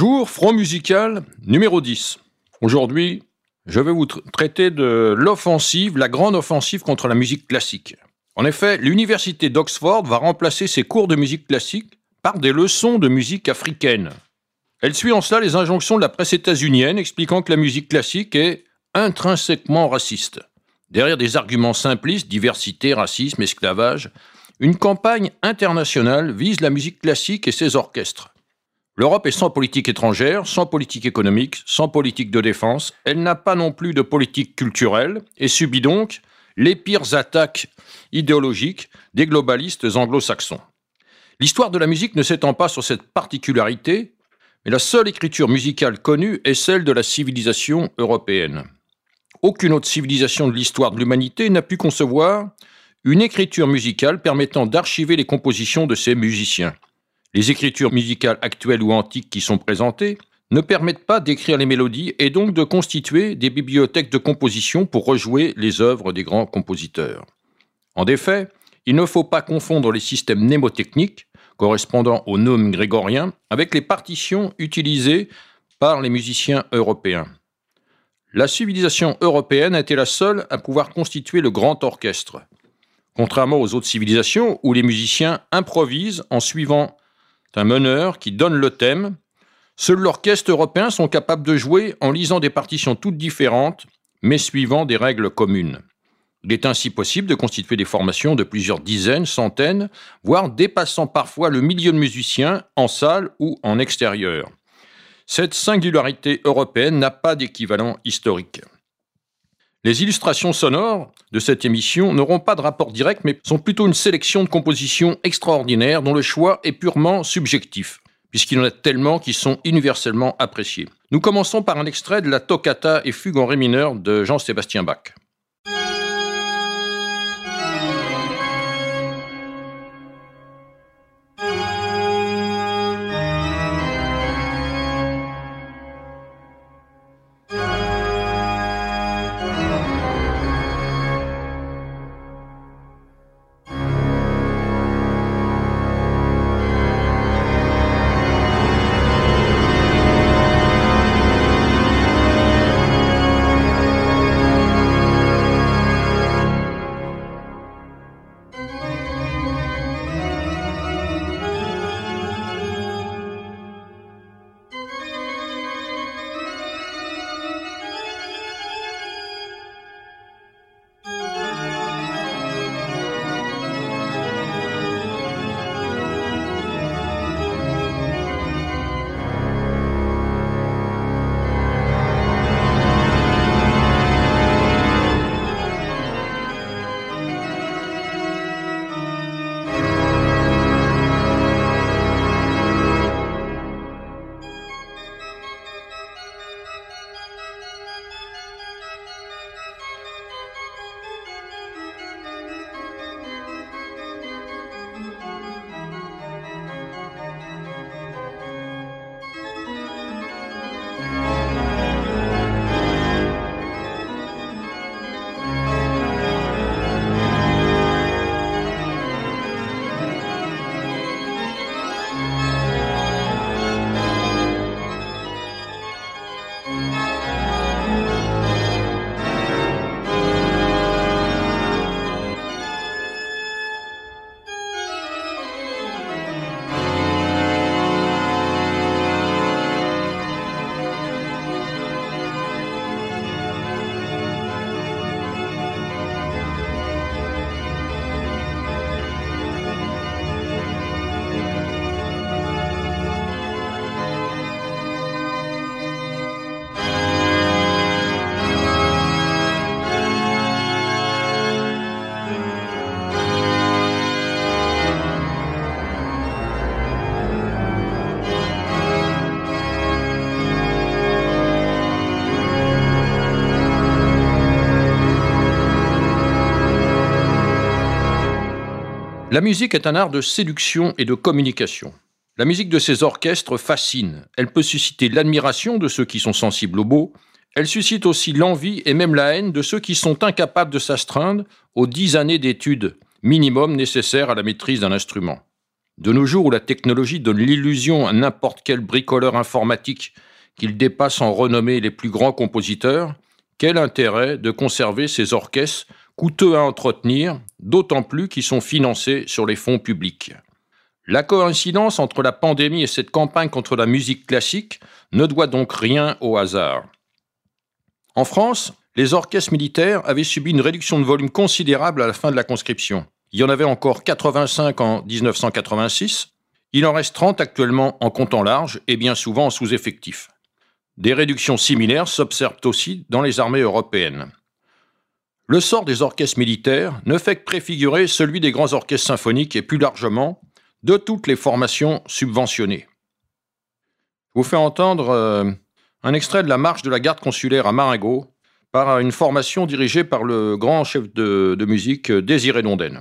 Bonjour, Front Musical numéro 10. Aujourd'hui, je vais vous traiter de l'offensive, la grande offensive contre la musique classique. En effet, l'université d'Oxford va remplacer ses cours de musique classique par des leçons de musique africaine. Elle suit en cela les injonctions de la presse états-unienne expliquant que la musique classique est intrinsèquement raciste. Derrière des arguments simplistes, diversité, racisme, esclavage, une campagne internationale vise la musique classique et ses orchestres. L'Europe est sans politique étrangère, sans politique économique, sans politique de défense. Elle n'a pas non plus de politique culturelle et subit donc les pires attaques idéologiques des globalistes anglo-saxons. L'histoire de la musique ne s'étend pas sur cette particularité, mais la seule écriture musicale connue est celle de la civilisation européenne. Aucune autre civilisation de l'histoire de l'humanité n'a pu concevoir une écriture musicale permettant d'archiver les compositions de ses musiciens. Les écritures musicales actuelles ou antiques qui sont présentées ne permettent pas d'écrire les mélodies et donc de constituer des bibliothèques de composition pour rejouer les œuvres des grands compositeurs. En effet, il ne faut pas confondre les systèmes mnémotechniques, correspondant aux noms grégoriens, avec les partitions utilisées par les musiciens européens. La civilisation européenne a été la seule à pouvoir constituer le grand orchestre. Contrairement aux autres civilisations où les musiciens improvisent en suivant un meneur qui donne le thème. Seuls l'orchestre européen sont capables de jouer en lisant des partitions toutes différentes, mais suivant des règles communes. Il est ainsi possible de constituer des formations de plusieurs dizaines, centaines, voire dépassant parfois le million de musiciens en salle ou en extérieur. Cette singularité européenne n'a pas d'équivalent historique. Les illustrations sonores de cette émission n'auront pas de rapport direct, mais sont plutôt une sélection de compositions extraordinaires dont le choix est purement subjectif, puisqu'il y en a tellement qui sont universellement appréciés. Nous commençons par un extrait de la Toccata et Fugue en Ré mineur de Jean-Sébastien Bach. La musique est un art de séduction et de communication. La musique de ces orchestres fascine. Elle peut susciter l'admiration de ceux qui sont sensibles au beau. Elle suscite aussi l'envie et même la haine de ceux qui sont incapables de s'astreindre aux dix années d'études minimum nécessaires à la maîtrise d'un instrument. De nos jours où la technologie donne l'illusion à n'importe quel bricoleur informatique qu'il dépasse en renommée les plus grands compositeurs, quel intérêt de conserver ces orchestres coûteux à entretenir, d'autant plus qu'ils sont financés sur les fonds publics La coïncidence entre la pandémie et cette campagne contre la musique classique ne doit donc rien au hasard. En France, les orchestres militaires avaient subi une réduction de volume considérable à la fin de la conscription. Il y en avait encore 85 en 1986. Il en reste 30 actuellement en comptant large et bien souvent en sous-effectif. Des réductions similaires s'observent aussi dans les armées européennes. Le sort des orchestres militaires ne fait que préfigurer celui des grands orchestres symphoniques et plus largement de toutes les formations subventionnées. Je vous fais entendre euh, un extrait de la marche de la garde consulaire à Marengo par une formation dirigée par le grand chef de, de musique Désiré Dondaine.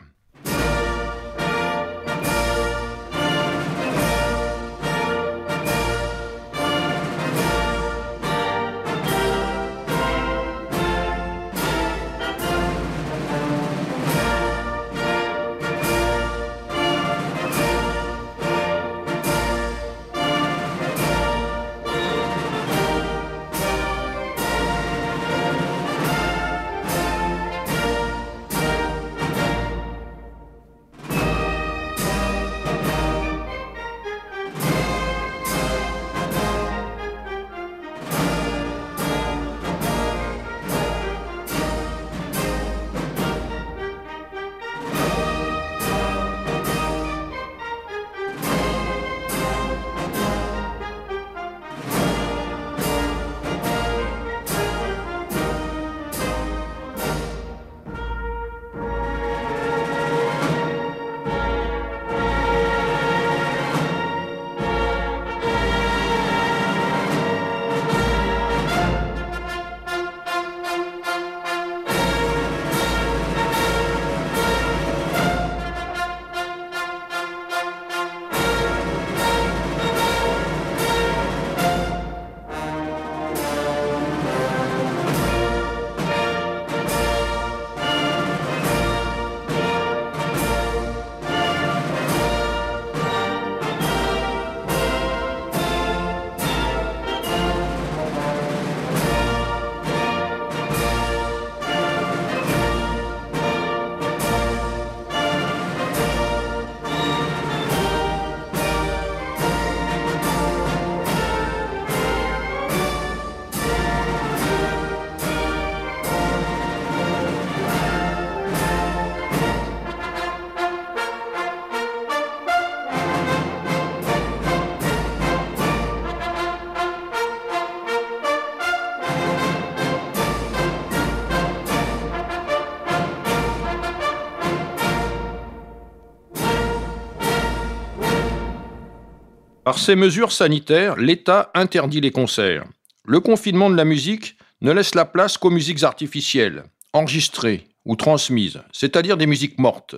Par ces mesures sanitaires, l'État interdit les concerts. Le confinement de la musique ne laisse la place qu'aux musiques artificielles, enregistrées ou transmises, c'est-à-dire des musiques mortes.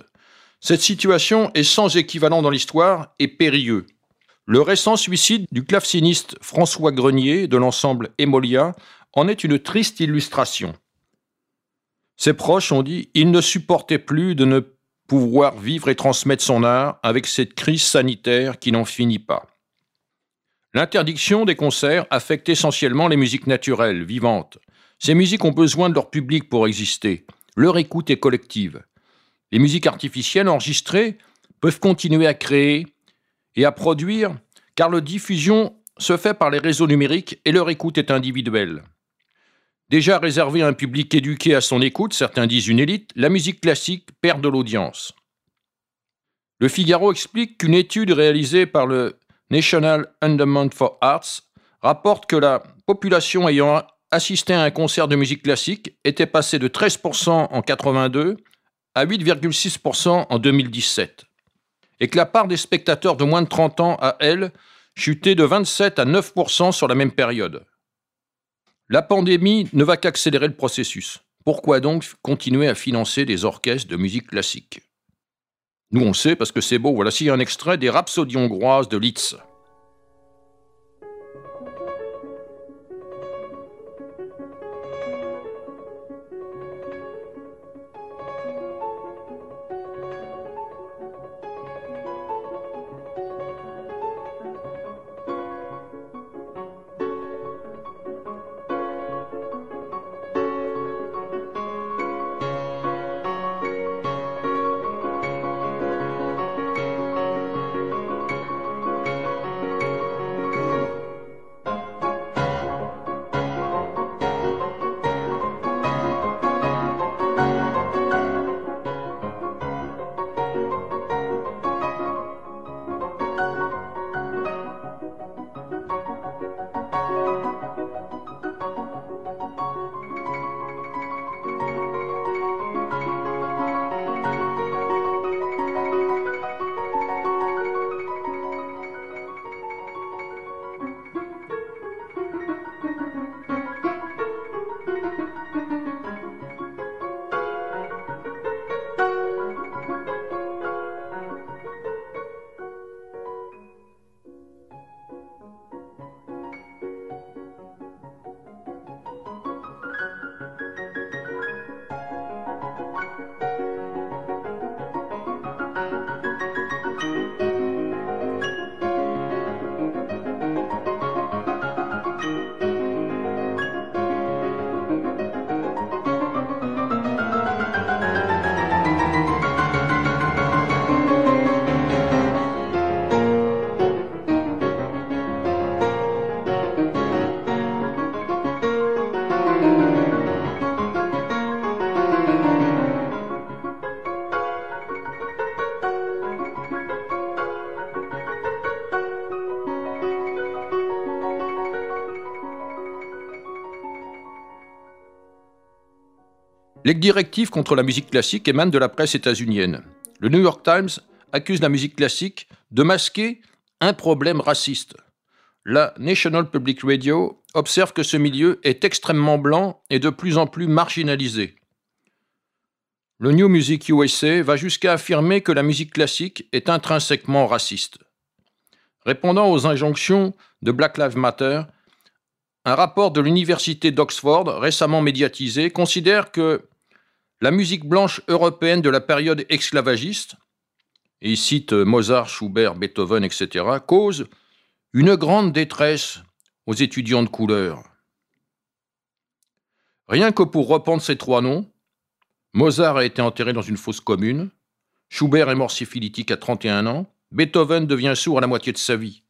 Cette situation est sans équivalent dans l'histoire et périlleux. Le récent suicide du claveciniste François Grenier de l'ensemble Emolia en est une triste illustration. Ses proches ont dit il ne supportait plus de ne pouvoir vivre et transmettre son art avec cette crise sanitaire qui n'en finit pas. L'interdiction des concerts affecte essentiellement les musiques naturelles, vivantes. Ces musiques ont besoin de leur public pour exister. Leur écoute est collective. Les musiques artificielles enregistrées peuvent continuer à créer et à produire car leur diffusion se fait par les réseaux numériques et leur écoute est individuelle. Déjà réservée à un public éduqué à son écoute, certains disent une élite, la musique classique perd de l'audience. Le Figaro explique qu'une étude réalisée par le National Endowment for Arts rapporte que la population ayant assisté à un concert de musique classique était passée de 13% en 82 à 8,6% en 2017, et que la part des spectateurs de moins de 30 ans a, elle, chuté de 27 à 9% sur la même période. La pandémie ne va qu'accélérer le processus. Pourquoi donc continuer à financer des orchestres de musique classique? Nous, on sait parce que c'est beau. Voici un extrait des Rhapsodies hongroises de Litz. Les directives contre la musique classique émanent de la presse états-unienne. Le New York Times accuse la musique classique de masquer un problème raciste. La National Public Radio observe que ce milieu est extrêmement blanc et de plus en plus marginalisé. Le New Music USA va jusqu'à affirmer que la musique classique est intrinsèquement raciste. Répondant aux injonctions de Black Lives Matter, un rapport de l'Université d'Oxford, récemment médiatisé, considère que la musique blanche européenne de la période esclavagiste, et il cite Mozart, Schubert, Beethoven, etc., cause une grande détresse aux étudiants de couleur. Rien que pour reprendre ces trois noms, Mozart a été enterré dans une fosse commune, Schubert est mort syphilitique à 31 ans, Beethoven devient sourd à la moitié de sa vie.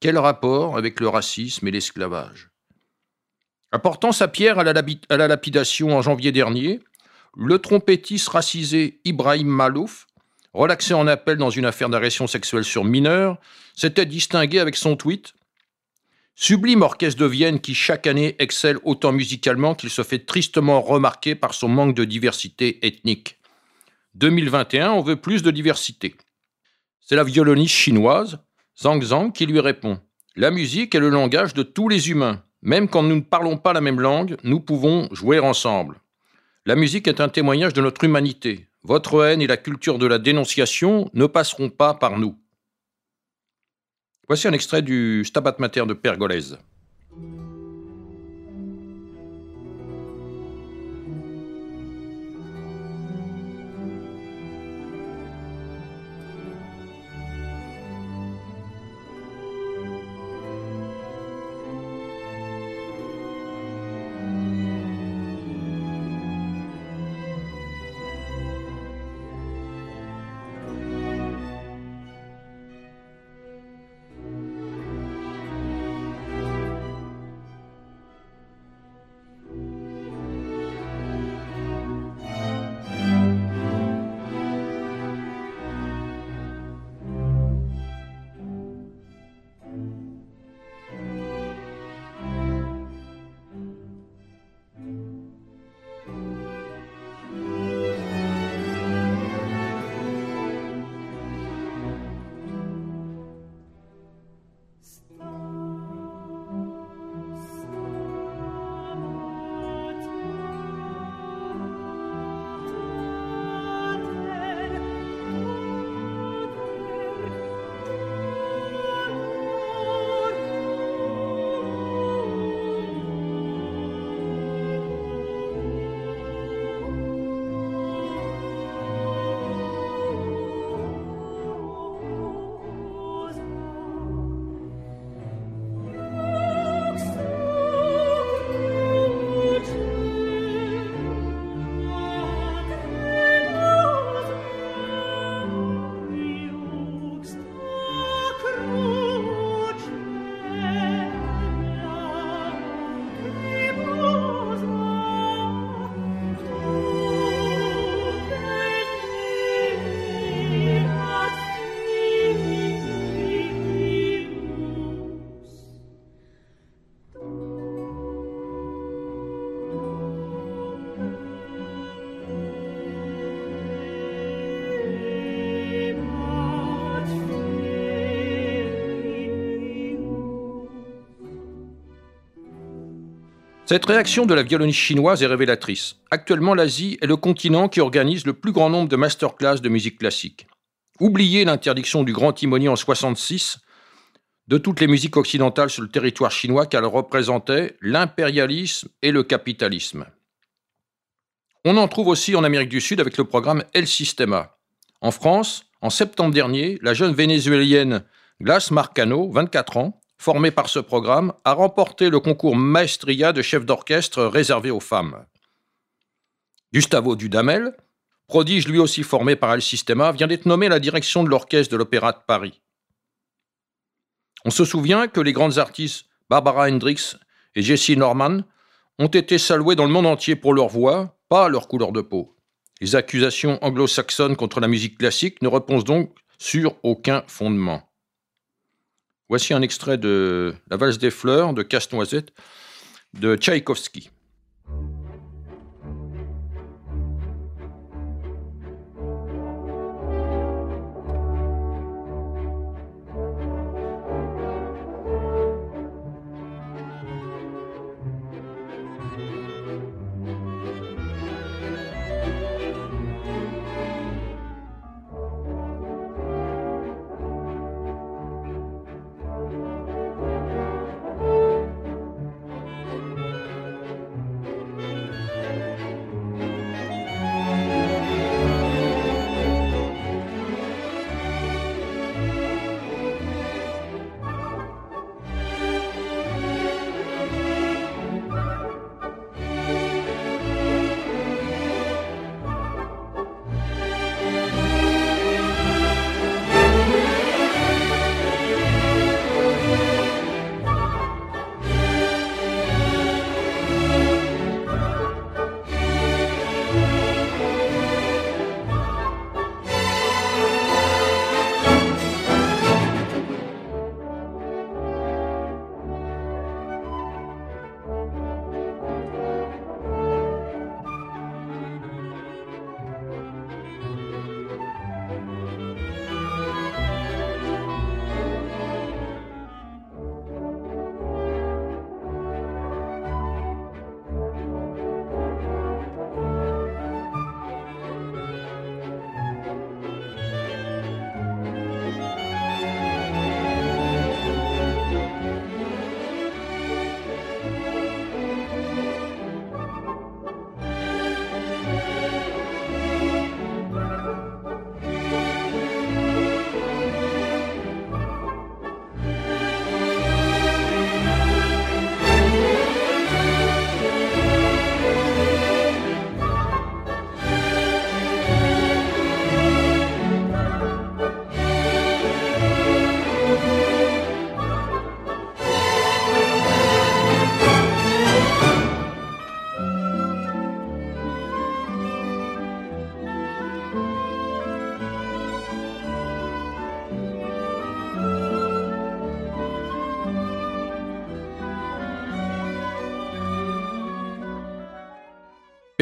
Quel rapport avec le racisme et l'esclavage? Apportant sa pierre à la lapidation en janvier dernier, le trompettiste racisé Ibrahim Malouf relaxé en appel dans une affaire d'agression sexuelle sur mineur, s'était distingué avec son tweet Sublime orchestre de Vienne qui chaque année excelle autant musicalement qu'il se fait tristement remarquer par son manque de diversité ethnique. 2021, on veut plus de diversité. C'est la violoniste chinoise, Zhang Zhang, qui lui répond La musique est le langage de tous les humains. Même quand nous ne parlons pas la même langue, nous pouvons jouer ensemble. La musique est un témoignage de notre humanité. Votre haine et la culture de la dénonciation ne passeront pas par nous. Voici un extrait du Stabat Mater de Pergolèse. Cette réaction de la violoniste chinoise est révélatrice. Actuellement, l'Asie est le continent qui organise le plus grand nombre de masterclass de musique classique. Oubliez l'interdiction du grand timonier en 66 de toutes les musiques occidentales sur le territoire chinois qu'elle représentait l'impérialisme et le capitalisme. On en trouve aussi en Amérique du Sud avec le programme El Sistema. En France, en septembre dernier, la jeune vénézuélienne Glace Marcano, 24 ans, formé par ce programme, a remporté le concours Maestria de chef d'orchestre réservé aux femmes. Gustavo Dudamel, prodige lui aussi formé par El Sistema, vient d'être nommé à la direction de l'orchestre de l'Opéra de Paris. On se souvient que les grandes artistes Barbara Hendricks et Jessie Norman ont été saluées dans le monde entier pour leur voix, pas leur couleur de peau. Les accusations anglo-saxonnes contre la musique classique ne reposent donc sur aucun fondement. Voici un extrait de La valse des fleurs de Casse-Noisette de Tchaïkovski.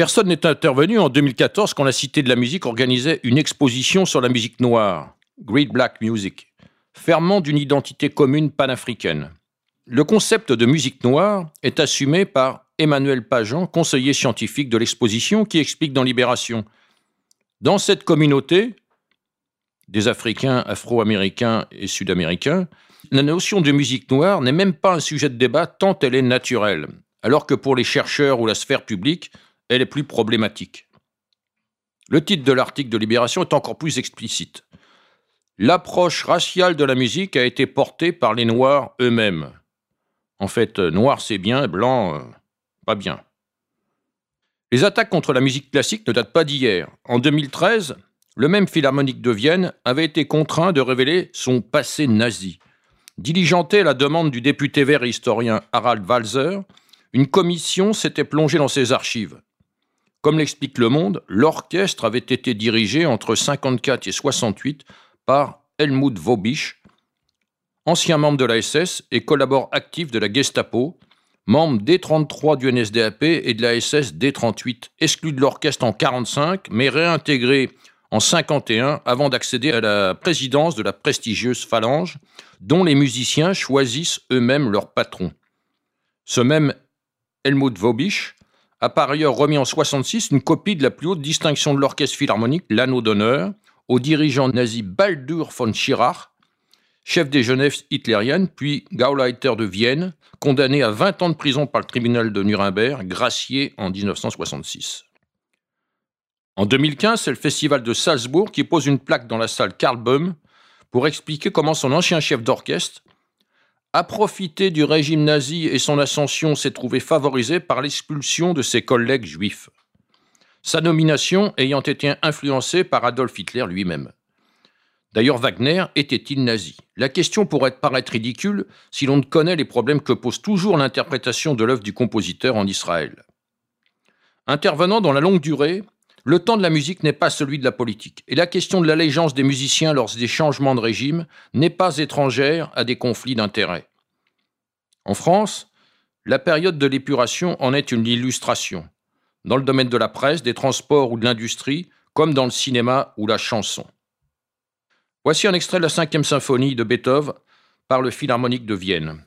Personne n'est intervenu en 2014 quand la Cité de la musique organisait une exposition sur la musique noire, Great Black Music, fermant d'une identité commune panafricaine. Le concept de musique noire est assumé par Emmanuel Pajan, conseiller scientifique de l'exposition, qui explique dans Libération. Dans cette communauté, des Africains, Afro-Américains et Sud-Américains, la notion de musique noire n'est même pas un sujet de débat tant elle est naturelle, alors que pour les chercheurs ou la sphère publique, elle est plus problématique. Le titre de l'article de Libération est encore plus explicite. L'approche raciale de la musique a été portée par les Noirs eux-mêmes. En fait, noir c'est bien, blanc, euh, pas bien. Les attaques contre la musique classique ne datent pas d'hier. En 2013, le même philharmonique de Vienne avait été contraint de révéler son passé nazi. Diligenté à la demande du député vert et historien Harald Walzer, une commission s'était plongée dans ses archives. Comme l'explique Le Monde, l'orchestre avait été dirigé entre 54 et 68 par Helmut Vobisch, ancien membre de la SS et collaborateur actif de la Gestapo, membre D33 du NSDAP et de la SS D38, exclu de l'orchestre en 45, mais réintégré en 51 avant d'accéder à la présidence de la prestigieuse Phalange, dont les musiciens choisissent eux-mêmes leur patron. Ce même Helmut Vobisch a par ailleurs remis en 66 une copie de la plus haute distinction de l'orchestre philharmonique, l'anneau d'honneur, au dirigeant nazi Baldur von Schirach, chef des Genèves hitlériennes, puis Gauleiter de Vienne, condamné à 20 ans de prison par le tribunal de Nuremberg, gracié en 1966. En 2015, c'est le festival de Salzbourg qui pose une plaque dans la salle Karl Böhm pour expliquer comment son ancien chef d'orchestre a profité du régime nazi et son ascension s'est trouvé favorisé par l'expulsion de ses collègues juifs. Sa nomination ayant été influencée par Adolf Hitler lui-même. D'ailleurs, Wagner était-il nazi? La question pourrait paraître ridicule si l'on ne connaît les problèmes que pose toujours l'interprétation de l'œuvre du compositeur en Israël. Intervenant dans la longue durée, le temps de la musique n'est pas celui de la politique, et la question de l'allégeance des musiciens lors des changements de régime n'est pas étrangère à des conflits d'intérêts. En France, la période de l'épuration en est une illustration, dans le domaine de la presse, des transports ou de l'industrie, comme dans le cinéma ou la chanson. Voici un extrait de la cinquième symphonie de Beethoven par le Philharmonique de Vienne.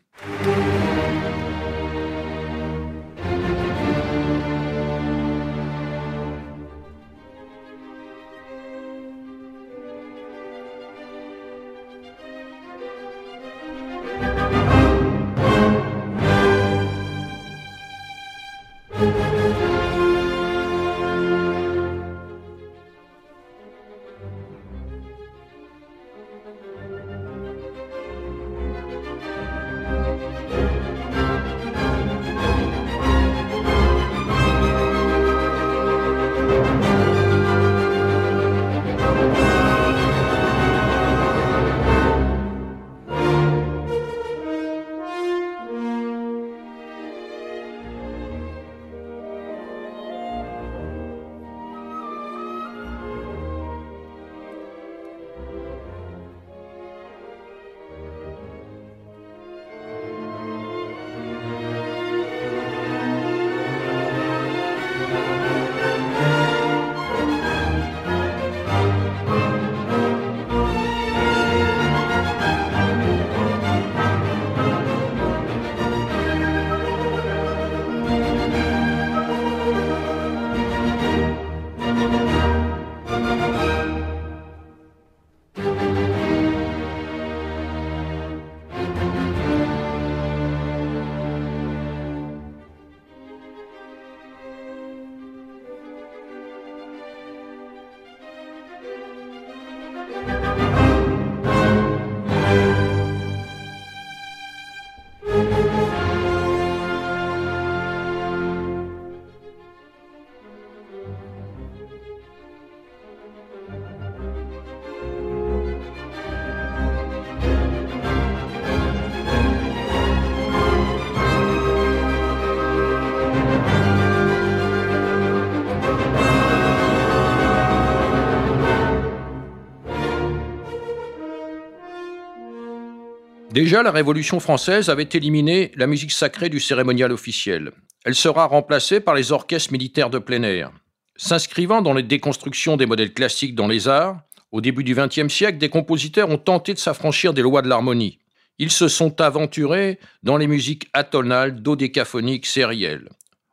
Déjà, la Révolution française avait éliminé la musique sacrée du cérémonial officiel. Elle sera remplacée par les orchestres militaires de plein air. S'inscrivant dans les déconstructions des modèles classiques dans les arts, au début du XXe siècle, des compositeurs ont tenté de s'affranchir des lois de l'harmonie. Ils se sont aventurés dans les musiques atonales, dodécaphoniques, sérielles.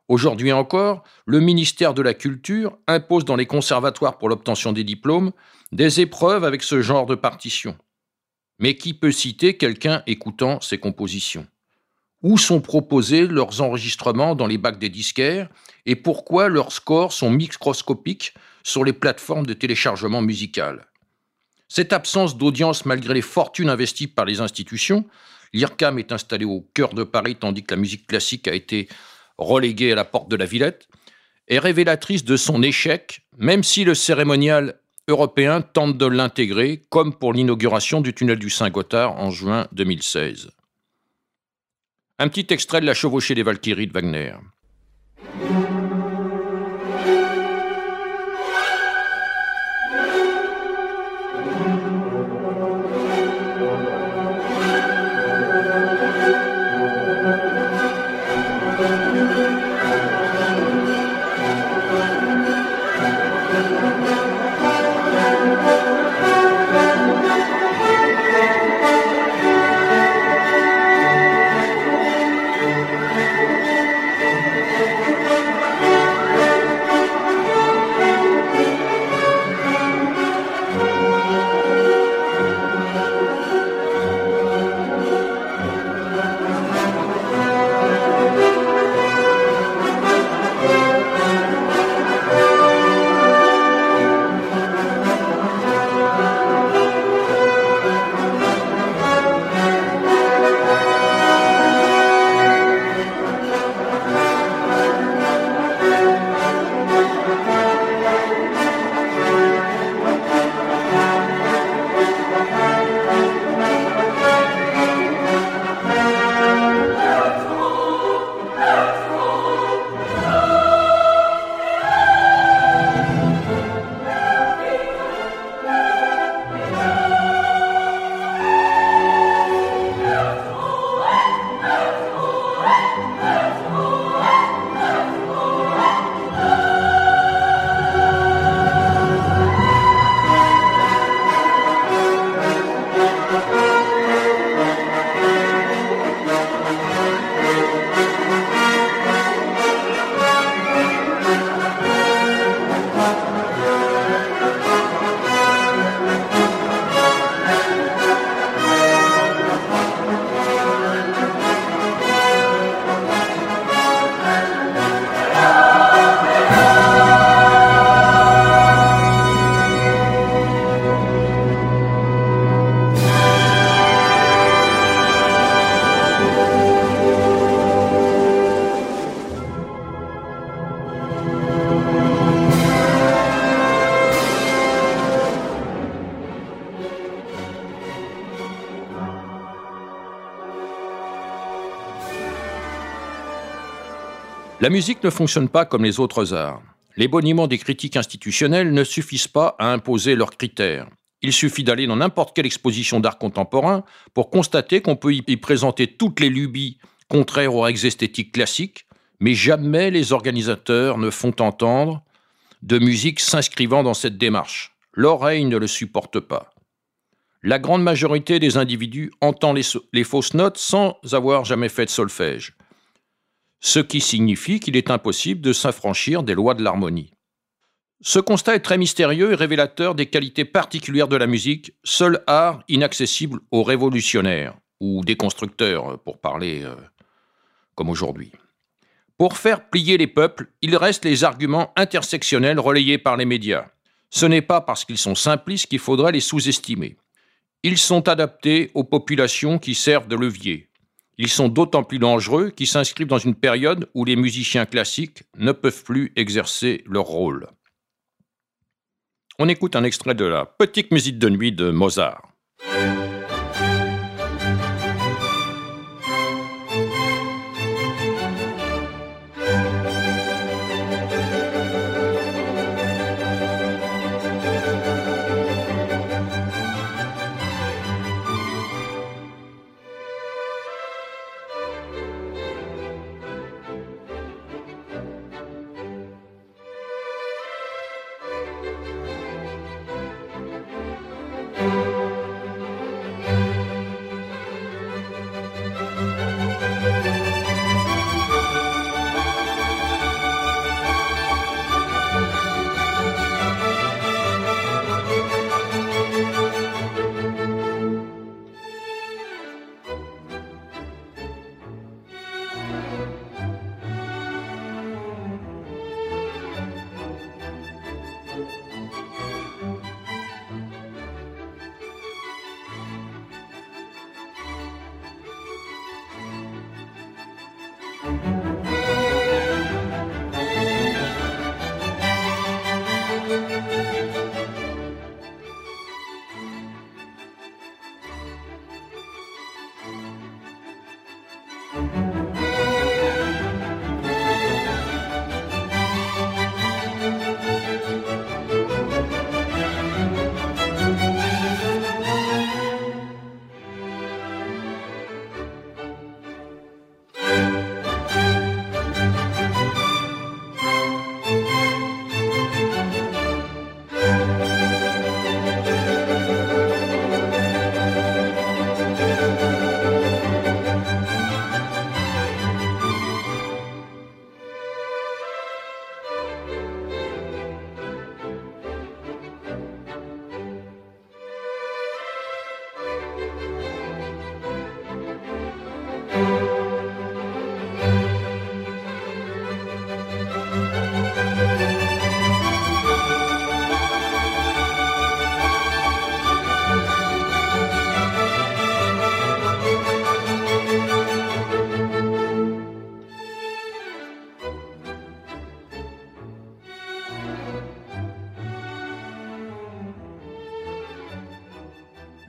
Aujourd'hui encore, le ministère de la Culture impose dans les conservatoires pour l'obtention des diplômes des épreuves avec ce genre de partition. Mais qui peut citer quelqu'un écoutant ces compositions? Où sont proposés leurs enregistrements dans les bacs des disquaires? Et pourquoi leurs scores sont microscopiques sur les plateformes de téléchargement musical? Cette absence d'audience malgré les fortunes investies par les institutions, l'IRCAM est installé au cœur de Paris tandis que la musique classique a été reléguée à la porte de la Villette, est révélatrice de son échec, même si le cérémonial européens tentent de l'intégrer, comme pour l'inauguration du tunnel du Saint-Gothard en juin 2016. Un petit extrait de la chevauchée des Valkyries de Wagner. La musique ne fonctionne pas comme les autres arts. Les boniments des critiques institutionnelles ne suffisent pas à imposer leurs critères. Il suffit d'aller dans n'importe quelle exposition d'art contemporain pour constater qu'on peut y présenter toutes les lubies contraires aux règles esthétiques classiques, mais jamais les organisateurs ne font entendre de musique s'inscrivant dans cette démarche. L'oreille ne le supporte pas. La grande majorité des individus entend les, les fausses notes sans avoir jamais fait de solfège ce qui signifie qu'il est impossible de s'affranchir des lois de l'harmonie. Ce constat est très mystérieux et révélateur des qualités particulières de la musique, seul art inaccessible aux révolutionnaires, ou des constructeurs, pour parler euh, comme aujourd'hui. Pour faire plier les peuples, il reste les arguments intersectionnels relayés par les médias. Ce n'est pas parce qu'ils sont simplistes qu'il faudrait les sous-estimer. Ils sont adaptés aux populations qui servent de levier. Ils sont d'autant plus dangereux qu'ils s'inscrivent dans une période où les musiciens classiques ne peuvent plus exercer leur rôle. On écoute un extrait de la Petite musique de nuit de Mozart.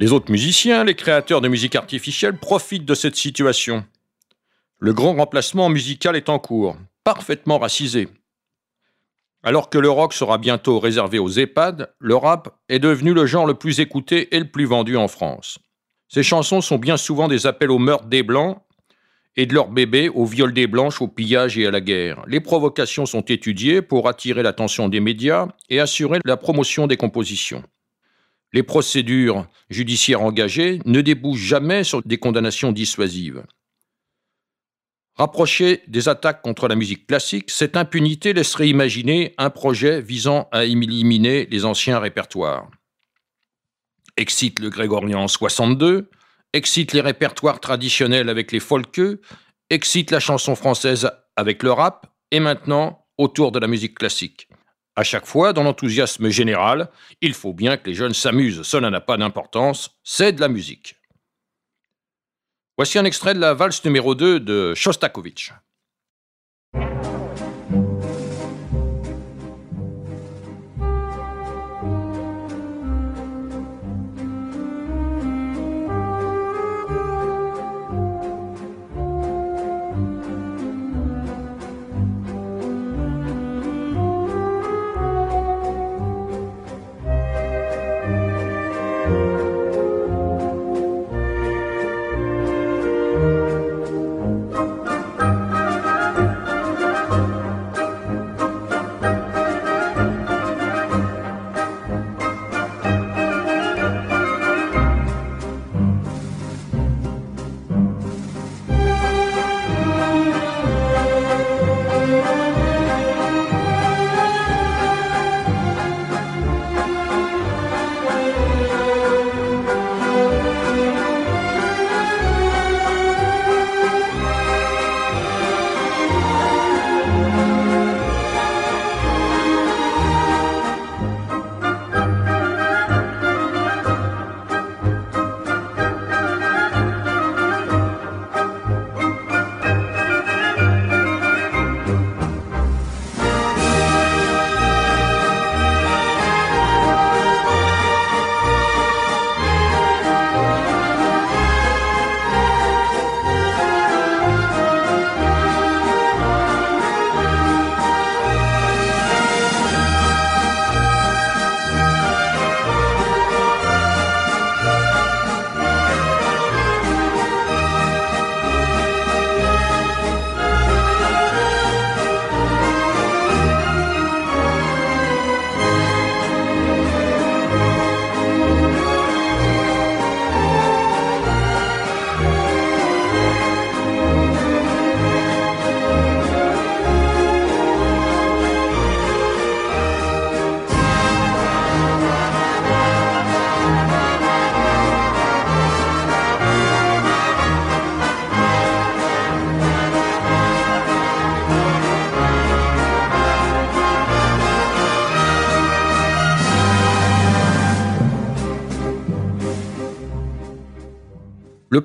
Les autres musiciens, les créateurs de musique artificielle profitent de cette situation. Le grand remplacement musical est en cours, parfaitement racisé. Alors que le rock sera bientôt réservé aux EHPAD, le rap est devenu le genre le plus écouté et le plus vendu en France. Ces chansons sont bien souvent des appels au meurtre des Blancs et de leurs bébés, au viol des Blanches, au pillage et à la guerre. Les provocations sont étudiées pour attirer l'attention des médias et assurer la promotion des compositions. Les procédures judiciaires engagées ne débouchent jamais sur des condamnations dissuasives. Rapproché des attaques contre la musique classique, cette impunité laisserait imaginer un projet visant à éliminer les anciens répertoires. Excite le grégorien 62, excite les répertoires traditionnels avec les folkeux, excite la chanson française avec le rap, et maintenant autour de la musique classique. À chaque fois, dans l'enthousiasme général, il faut bien que les jeunes s'amusent, cela n'a pas d'importance, c'est de la musique. Voici un extrait de la valse numéro 2 de Shostakovich.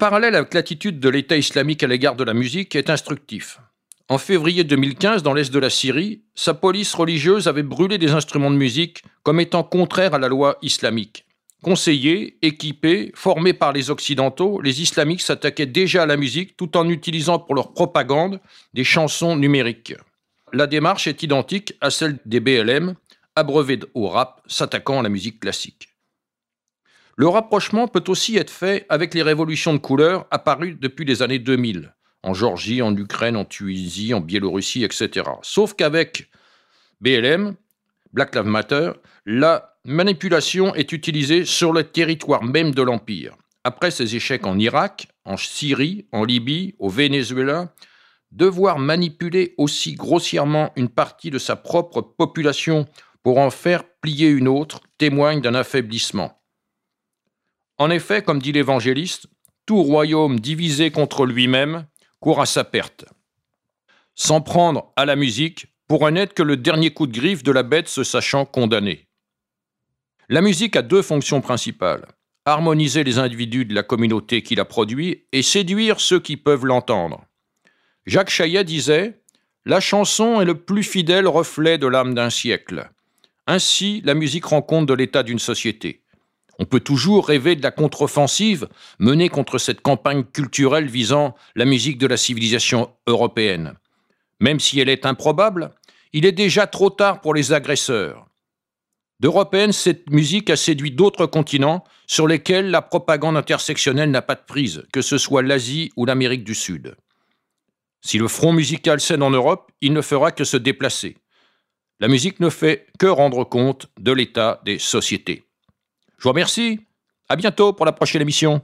Parallèle avec l'attitude de l'État islamique à l'égard de la musique est instructif. En février 2015, dans l'est de la Syrie, sa police religieuse avait brûlé des instruments de musique comme étant contraires à la loi islamique. Conseillés, équipés, formés par les Occidentaux, les islamiques s'attaquaient déjà à la musique tout en utilisant pour leur propagande des chansons numériques. La démarche est identique à celle des BLM, abreuvés au rap, s'attaquant à la musique classique. Le rapprochement peut aussi être fait avec les révolutions de couleurs apparues depuis les années 2000, en Géorgie, en Ukraine, en Tunisie, en Biélorussie, etc. Sauf qu'avec BLM, Black Lives Matter, la manipulation est utilisée sur le territoire même de l'Empire. Après ses échecs en Irak, en Syrie, en Libye, au Venezuela, devoir manipuler aussi grossièrement une partie de sa propre population pour en faire plier une autre témoigne d'un affaiblissement. En effet, comme dit l'évangéliste, tout royaume divisé contre lui-même court à sa perte. S'en prendre à la musique pourrait n'être que le dernier coup de griffe de la bête se sachant condamné. La musique a deux fonctions principales harmoniser les individus de la communauté qui la produit et séduire ceux qui peuvent l'entendre. Jacques Chaillet disait La chanson est le plus fidèle reflet de l'âme d'un siècle. Ainsi, la musique rend compte de l'état d'une société. On peut toujours rêver de la contre-offensive menée contre cette campagne culturelle visant la musique de la civilisation européenne. Même si elle est improbable, il est déjà trop tard pour les agresseurs. D'européenne, cette musique a séduit d'autres continents sur lesquels la propagande intersectionnelle n'a pas de prise, que ce soit l'Asie ou l'Amérique du Sud. Si le front musical cède en Europe, il ne fera que se déplacer. La musique ne fait que rendre compte de l'état des sociétés. Je vous remercie. À bientôt pour la prochaine émission.